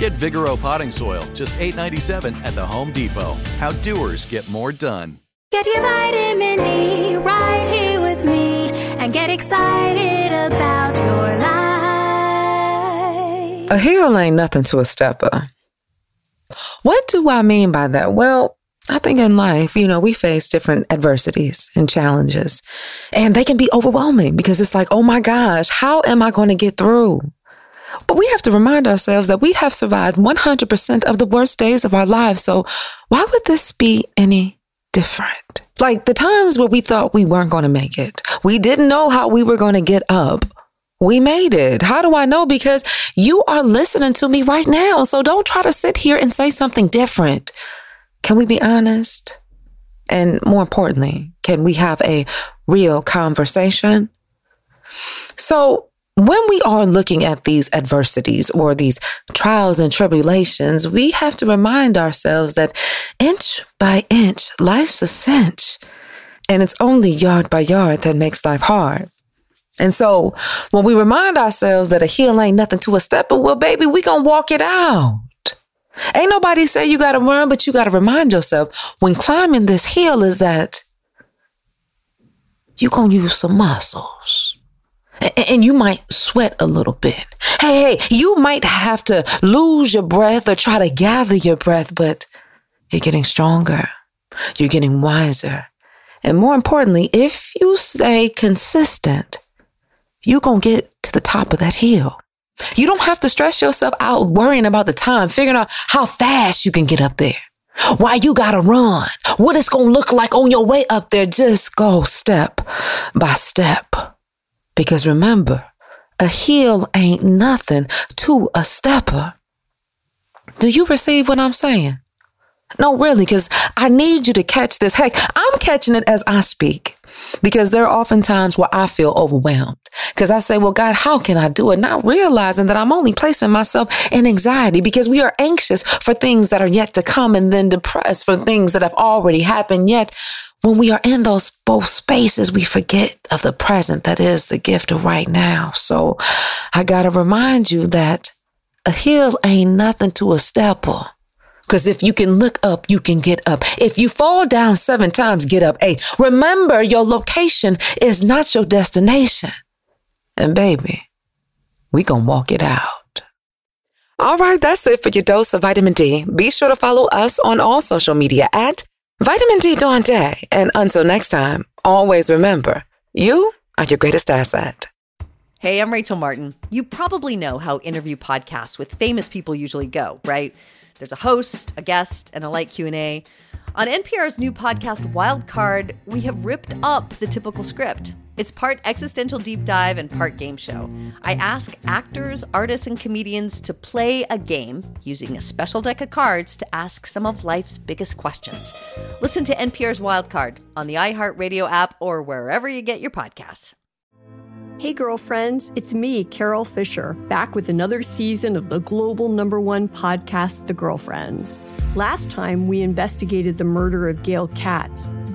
Get Vigoro potting soil, just $8.97 at the Home Depot. How doers get more done. Get your vitamin D right here with me and get excited about your life. A hill ain't nothing to a stepper. What do I mean by that? Well, I think in life, you know, we face different adversities and challenges, and they can be overwhelming because it's like, oh my gosh, how am I going to get through? But we have to remind ourselves that we have survived 100% of the worst days of our lives. So why would this be any different? Like the times where we thought we weren't going to make it, we didn't know how we were going to get up. We made it. How do I know? Because you are listening to me right now. So don't try to sit here and say something different. Can we be honest? And more importantly, can we have a real conversation? So when we are looking at these adversities or these trials and tribulations, we have to remind ourselves that inch by inch, life's a cinch. And it's only yard by yard that makes life hard. And so when we remind ourselves that a hill ain't nothing to a stepper, well, baby, we gonna walk it out. Ain't nobody say you gotta run, but you gotta remind yourself when climbing this hill is that you gonna use some muscles and you might sweat a little bit. Hey, hey, you might have to lose your breath or try to gather your breath, but you're getting stronger. You're getting wiser. And more importantly, if you stay consistent, you're going to get to the top of that hill. You don't have to stress yourself out worrying about the time, figuring out how fast you can get up there. Why you gotta run, what it's gonna look like on your way up there. Just go step by step. Because remember, a heel ain't nothing to a stepper. Do you receive what I'm saying? No, really, because I need you to catch this. Heck, I'm catching it as I speak because there are often times where I feel overwhelmed because I say, well, God, how can I do it? Not realizing that I'm only placing myself in anxiety because we are anxious for things that are yet to come and then depressed for things that have already happened. Yet when we are in those both spaces, we forget of the present that is the gift of right now. So I got to remind you that a hill ain't nothing to a stepper. Because if you can look up, you can get up. If you fall down seven times, get up eight. Remember, your location is not your destination. And baby, we gonna walk it out. All right, that's it for your dose of vitamin D. Be sure to follow us on all social media at Vitamin D Dawn Day. And until next time, always remember, you are your greatest asset. Hey, I'm Rachel Martin. You probably know how interview podcasts with famous people usually go, right? There's a host, a guest, and a light Q&A. On NPR's new podcast Wildcard, we have ripped up the typical script. It's part existential deep dive and part game show. I ask actors, artists, and comedians to play a game using a special deck of cards to ask some of life's biggest questions. Listen to NPR's Wildcard on the iHeartRadio app or wherever you get your podcasts. Hey, girlfriends, it's me, Carol Fisher, back with another season of the global number one podcast, The Girlfriends. Last time, we investigated the murder of Gail Katz.